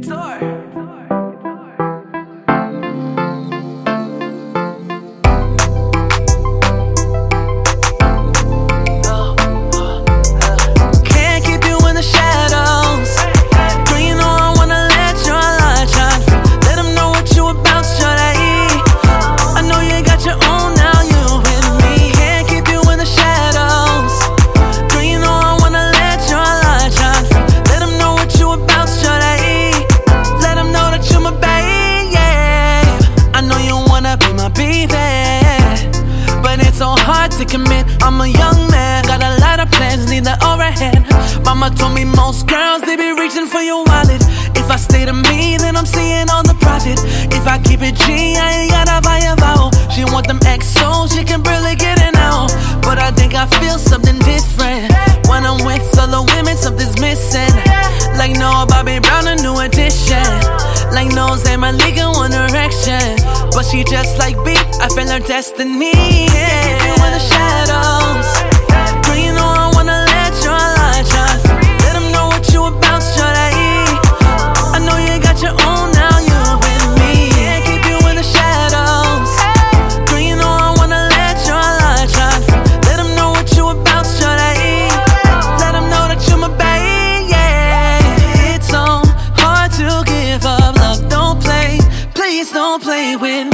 Can't to commit. I'm a young man, got a lot of plans, need the overhead. Mama told me most girls, they be reaching for your wallet. If I stay to me, then I'm seeing all the profit. If I keep it G, I ain't gotta buy a vowel. She want them XOs, she can barely get it out. But I think I feel something different. When I'm with other women, something's missing. Like no Bobby Brown, a New Edition. Like no Zayn Malik in One Direction. But she just like beat, I feel her destiny. Yeah, keep you in the shadows. Girl, you know I wanna let your light shine. Let 'em know what you about, shawty. I know you got your own, now you with me. Yeah, keep you in the shadows. Girl, you know I wanna let your light shine. Let 'em know what you about, shawty. Let 'em know that you're my babe. It's so hard to give up, love, don't play. Please don't play with